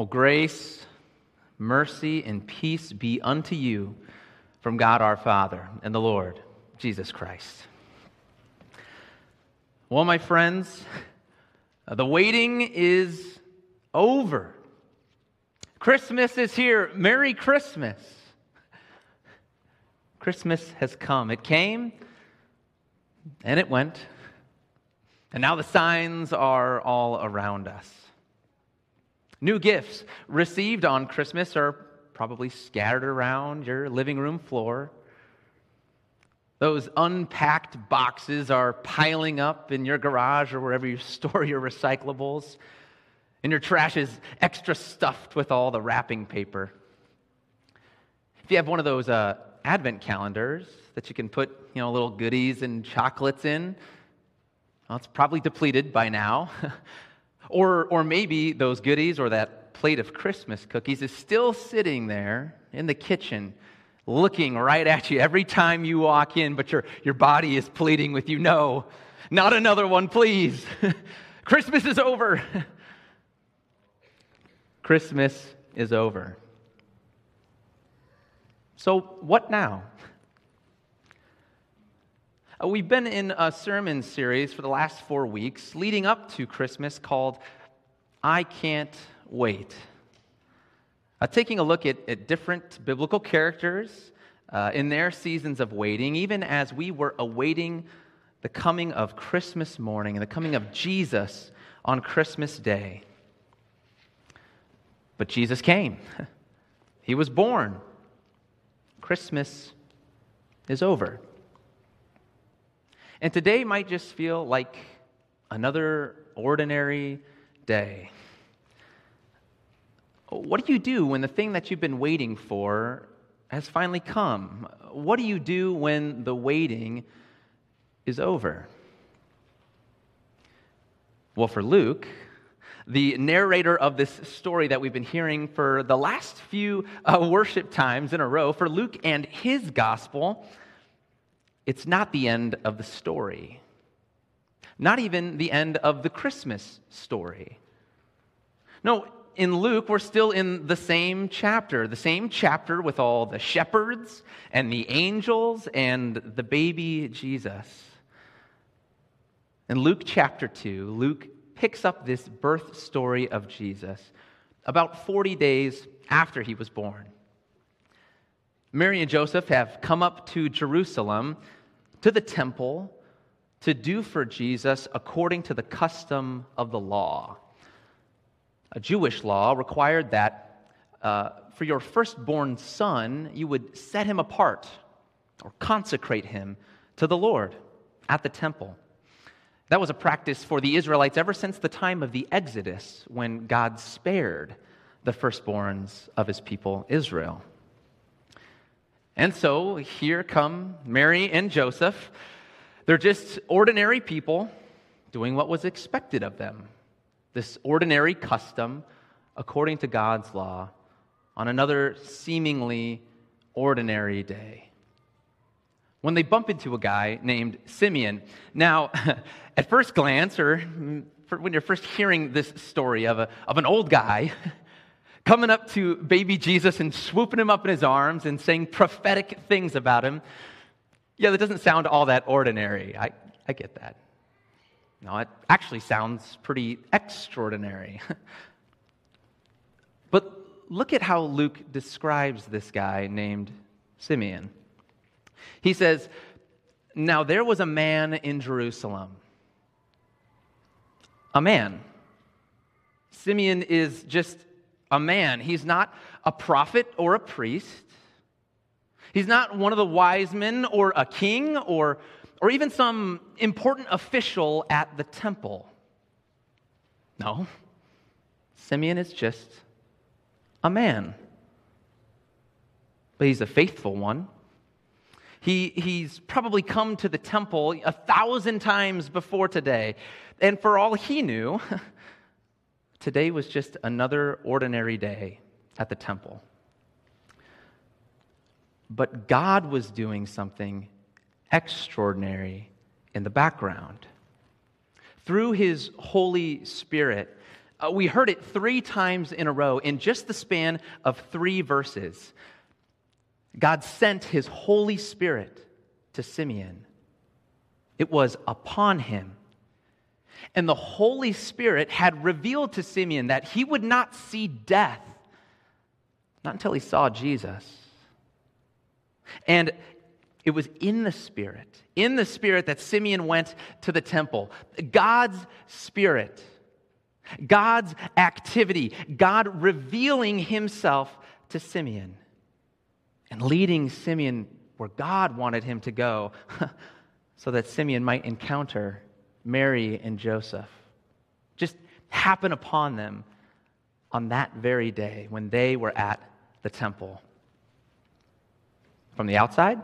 Well, grace, mercy, and peace be unto you from God our Father and the Lord Jesus Christ. Well, my friends, the waiting is over. Christmas is here. Merry Christmas. Christmas has come. It came and it went. And now the signs are all around us. New gifts received on Christmas are probably scattered around your living room floor. Those unpacked boxes are piling up in your garage or wherever you store your recyclables. And your trash is extra stuffed with all the wrapping paper. If you have one of those uh, advent calendars that you can put, you know, little goodies and chocolates in, well, it's probably depleted by now. or, or maybe those goodies or that plate of Christmas cookies is still sitting there in the kitchen looking right at you every time you walk in, but your, your body is pleading with you, no, not another one, please. Christmas is over. Christmas is over. So, what now? Uh, we've been in a sermon series for the last four weeks leading up to Christmas called I Can't Wait. Uh, taking a look at, at different biblical characters uh, in their seasons of waiting, even as we were awaiting the coming of Christmas morning and the coming of Jesus on Christmas Day. But Jesus came, He was born. Christmas is over. And today might just feel like another ordinary day. What do you do when the thing that you've been waiting for has finally come? What do you do when the waiting is over? Well, for Luke, the narrator of this story that we've been hearing for the last few uh, worship times in a row, for Luke and his gospel, it's not the end of the story. Not even the end of the Christmas story. No, in Luke, we're still in the same chapter, the same chapter with all the shepherds and the angels and the baby Jesus. In Luke chapter 2, Luke picks up this birth story of Jesus about 40 days after he was born. Mary and Joseph have come up to Jerusalem, to the temple, to do for Jesus according to the custom of the law a Jewish law required that uh, for your firstborn son, you would set him apart or consecrate him to the Lord at the temple. That was a practice for the Israelites ever since the time of the Exodus when God spared the firstborns of his people, Israel. And so here come Mary and Joseph. They're just ordinary people doing what was expected of them this ordinary custom according to God's law on another seemingly ordinary day. When they bump into a guy named Simeon. Now, at first glance, or when you're first hearing this story of, a, of an old guy coming up to baby Jesus and swooping him up in his arms and saying prophetic things about him, yeah, that doesn't sound all that ordinary. I, I get that. No, it actually sounds pretty extraordinary. but look at how Luke describes this guy named Simeon. He says, Now there was a man in Jerusalem. A man. Simeon is just a man. He's not a prophet or a priest. He's not one of the wise men or a king or or even some important official at the temple. No, Simeon is just a man. But he's a faithful one. He, he's probably come to the temple a thousand times before today. And for all he knew, today was just another ordinary day at the temple. But God was doing something extraordinary in the background. Through his Holy Spirit, Uh, we heard it three times in a row in just the span of three verses. God sent his Holy Spirit to Simeon, it was upon him. And the Holy Spirit had revealed to Simeon that he would not see death, not until he saw Jesus. And it was in the Spirit, in the Spirit that Simeon went to the temple. God's Spirit, God's activity, God revealing himself to Simeon and leading Simeon where God wanted him to go so that Simeon might encounter Mary and Joseph. Just happen upon them on that very day when they were at the temple. From the outside,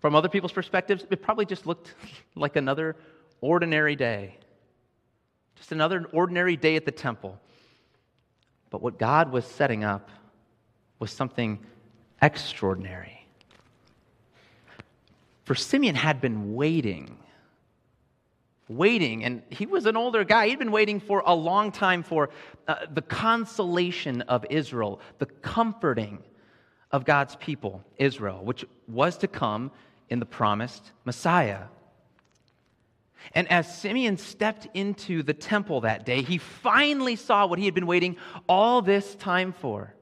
from other people's perspectives, it probably just looked like another ordinary day. Just another ordinary day at the temple. But what God was setting up was something extraordinary. For Simeon had been waiting, waiting, and he was an older guy. He'd been waiting for a long time for uh, the consolation of Israel, the comforting of God's people, Israel, which was to come in the promised Messiah. And as Simeon stepped into the temple that day, he finally saw what he had been waiting all this time for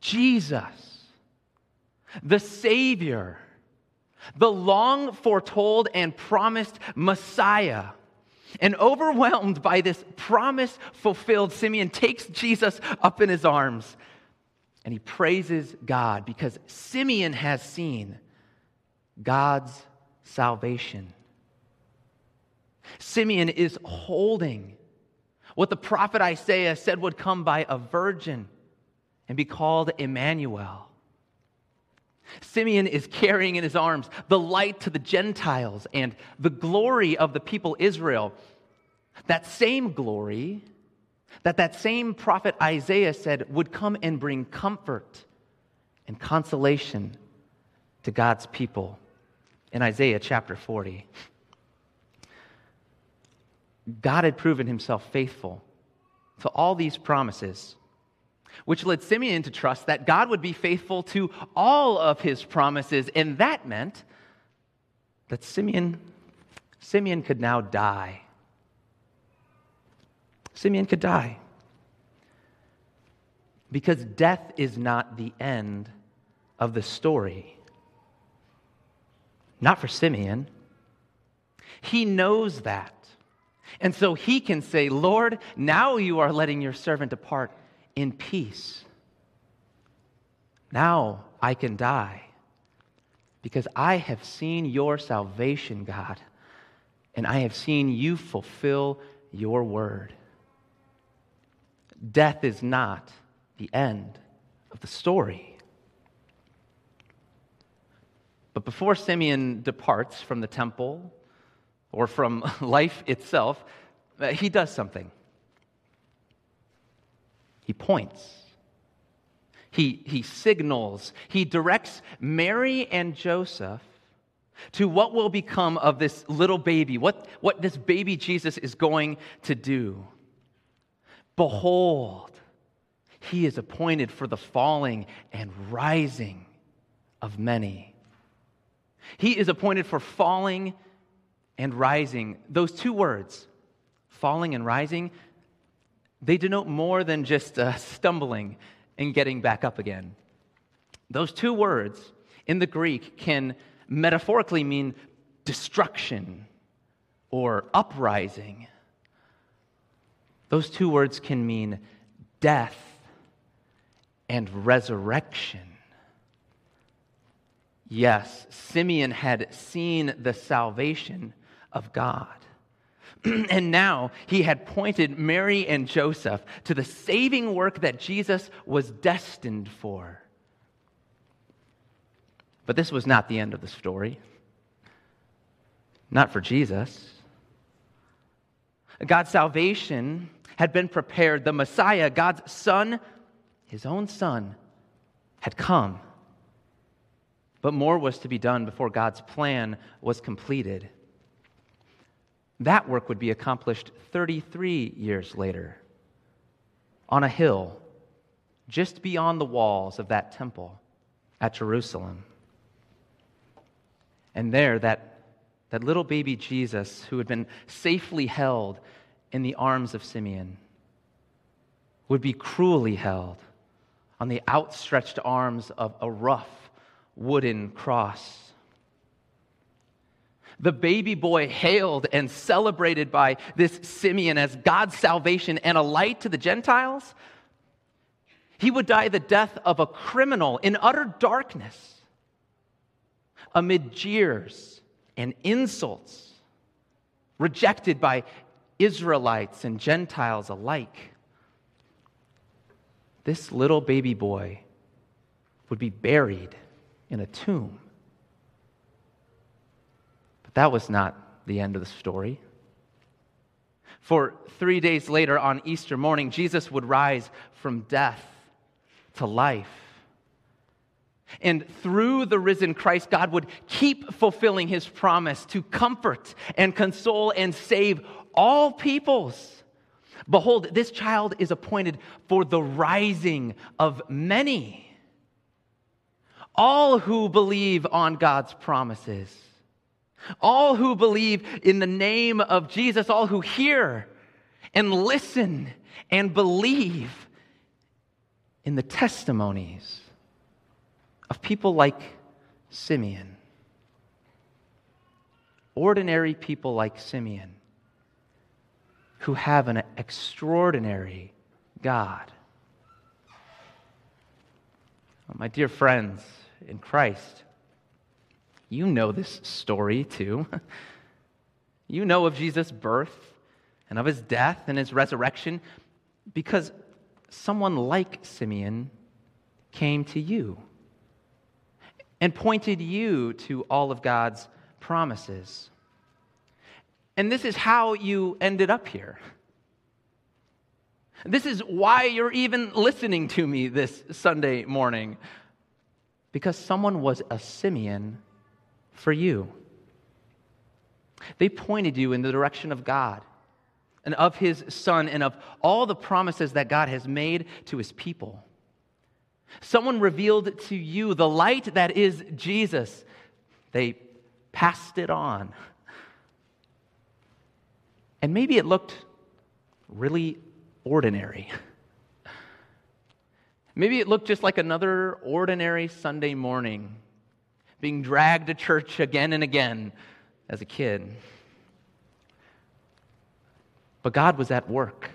Jesus, the Savior, the long foretold and promised Messiah. And overwhelmed by this promise fulfilled, Simeon takes Jesus up in his arms and he praises God because Simeon has seen God's salvation. Simeon is holding what the prophet Isaiah said would come by a virgin and be called Emmanuel. Simeon is carrying in his arms the light to the Gentiles and the glory of the people Israel. That same glory that that same prophet Isaiah said would come and bring comfort and consolation to God's people in Isaiah chapter 40. God had proven himself faithful to all these promises, which led Simeon to trust that God would be faithful to all of his promises. And that meant that Simeon, Simeon could now die. Simeon could die. Because death is not the end of the story. Not for Simeon. He knows that. And so he can say, Lord, now you are letting your servant depart in peace. Now I can die because I have seen your salvation, God, and I have seen you fulfill your word. Death is not the end of the story. But before Simeon departs from the temple or from life itself, uh, he does something. He points. He, he signals. He directs Mary and Joseph to what will become of this little baby, what, what this baby Jesus is going to do. Behold, he is appointed for the falling and rising of many. He is appointed for falling and rising. Those two words, falling and rising, they denote more than just uh, stumbling and getting back up again. Those two words in the Greek can metaphorically mean destruction or uprising. Those two words can mean death and resurrection. Yes, Simeon had seen the salvation of God. and now he had pointed Mary and Joseph to the saving work that Jesus was destined for. But this was not the end of the story. Not for Jesus. God's salvation had been prepared. The Messiah, God's Son, his own Son, had come but more was to be done before God's plan was completed. That work would be accomplished 33 years later on a hill just beyond the walls of that temple at Jerusalem. And there, that, that little baby Jesus, who had been safely held in the arms of Simeon, would be cruelly held on the outstretched arms of a rough wooden cross. The baby boy hailed and celebrated by this Simeon as God's salvation and a light to the Gentiles he would die the death of a criminal in utter darkness, amid jeers and insults, rejected by Israelites and Gentiles alike. This little baby boy would be buried in a tomb. That was not the end of the story. For three days later, on Easter morning, Jesus would rise from death to life. And through the risen Christ, God would keep fulfilling his promise to comfort and console and save all peoples. Behold, this child is appointed for the rising of many. All who believe on God's promises, all who believe in the name of Jesus, all who hear and listen and believe in the testimonies of people like Simeon. Ordinary people like Simeon who have an extraordinary God. My dear friends in Christ, you know this story too. you know of Jesus' birth and of his death and his resurrection because someone like Simeon came to you and pointed you to all of God's promises. And this is how you ended up here. This is why you're even listening to me this Sunday morning. Because someone was a Simeon for you. They pointed you in the direction of God and of his son and of all the promises that God has made to his people. Someone revealed to you the light that is Jesus. They passed it on. And maybe it looked really ordinary. Maybe it looked just like another ordinary Sunday morning, being dragged to church again and again as a kid. But God was at work.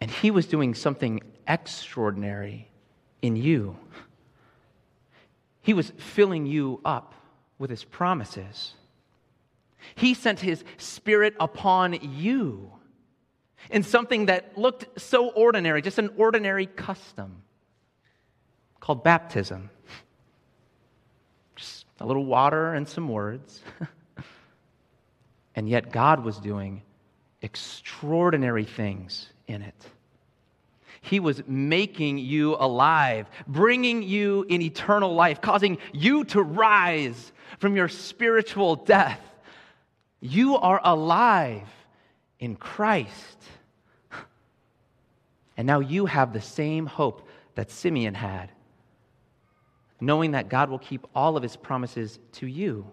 And He was doing something extraordinary in you. He was filling you up with His promises. He sent His Spirit upon you in something that looked so ordinary, just an ordinary custom called baptism. A little water and some words. and yet, God was doing extraordinary things in it. He was making you alive, bringing you in eternal life, causing you to rise from your spiritual death. You are alive in Christ. And now you have the same hope that Simeon had, knowing that God will keep all of his promises to you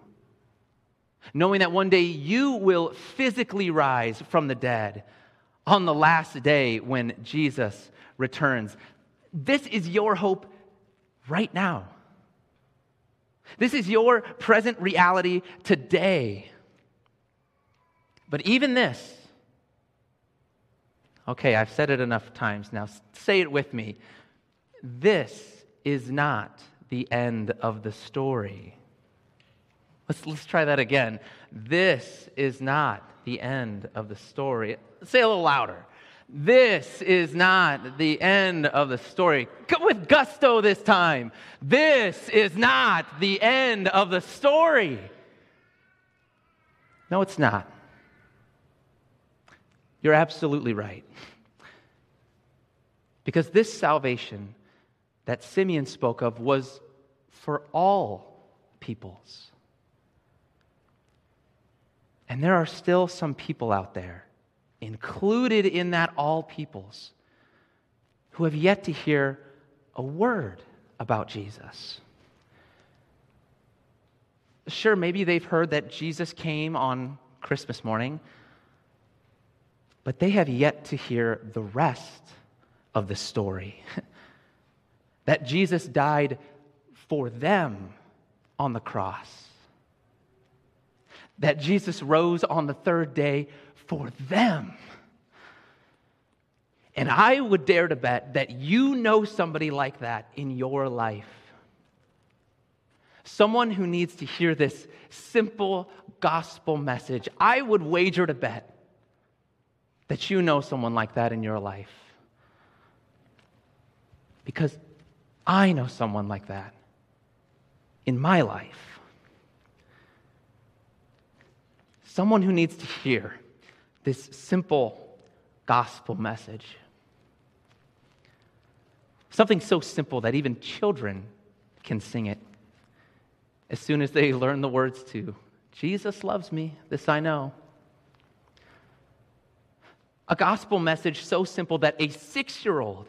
knowing that one day you will physically rise from the dead on the last day when Jesus returns. This is your hope right now. This is your present reality today. But even this, okay, I've said it enough times now. Say it with me. This is not the end of the story. Let's, let's try that again. This is not the end of the story. Say a little louder. This is not the end of the story. Come with gusto this time. This is not the end of the story. No, it's not. You're absolutely right. Because this salvation that Simeon spoke of was for all peoples. And there are still some people out there, included in that all peoples, who have yet to hear a word about Jesus. Sure, maybe they've heard that Jesus came on Christmas morning, but they have yet to hear the rest of the story that Jesus died for them on the cross, that Jesus rose on the third day for them. And I would dare to bet that you know somebody like that in your life. Someone who needs to hear this simple gospel message. I would wager to bet that you know someone like that in your life. Because I know someone like that in my life. Someone who needs to hear this simple gospel message. Something so simple that even children can sing it as soon as they learn the words to Jesus loves me, this I know. A gospel message so simple that a six year old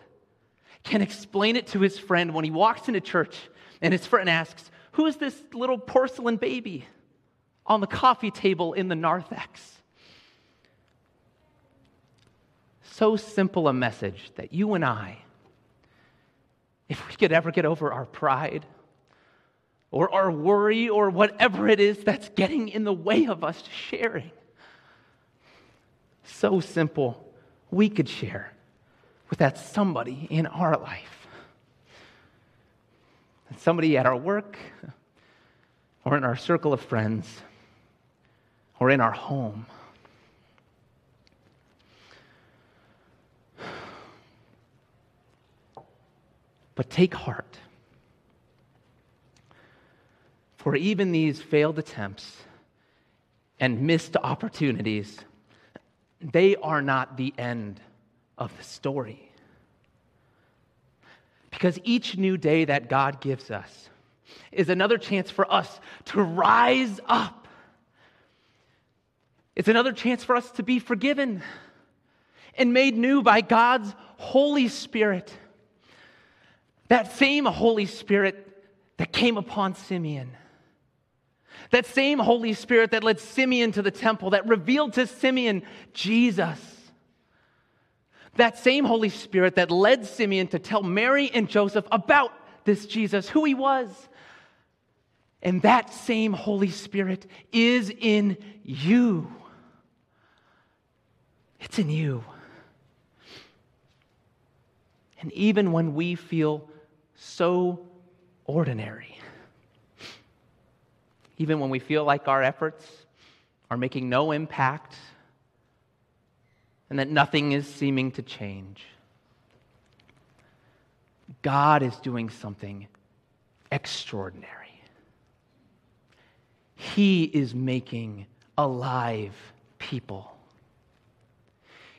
can explain it to his friend when he walks into church and his friend asks, Who is this little porcelain baby on the coffee table in the narthex? So simple a message that you and I, if we could ever get over our pride or our worry or whatever it is that's getting in the way of us sharing, so simple, we could share with that somebody in our life. Somebody at our work, or in our circle of friends, or in our home. But take heart. For even these failed attempts and missed opportunities, they are not the end of the story. Because each new day that God gives us is another chance for us to rise up. It's another chance for us to be forgiven and made new by God's Holy Spirit. That same Holy Spirit that came upon Simeon. That same Holy Spirit that led Simeon to the temple, that revealed to Simeon Jesus. That same Holy Spirit that led Simeon to tell Mary and Joseph about this Jesus, who he was. And that same Holy Spirit is in you. It's in you. And even when we feel so ordinary, even when we feel like our efforts are making no impact and that nothing is seeming to change. God is doing something extraordinary. He is making alive people.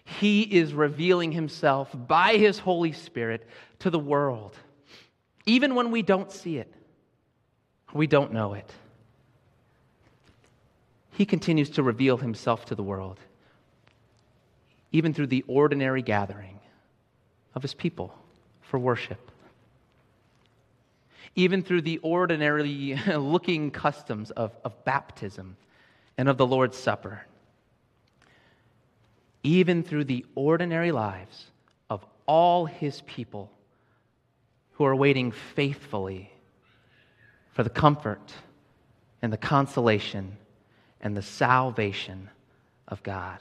He is revealing himself by his Holy Spirit to the world, even when we don't see it, we don't know it he continues to reveal himself to the world, even through the ordinary gathering of his people for worship, even through the ordinary looking customs of, of baptism and of the Lord's Supper, even through the ordinary lives of all his people who are waiting faithfully for the comfort and the consolation and the salvation of God.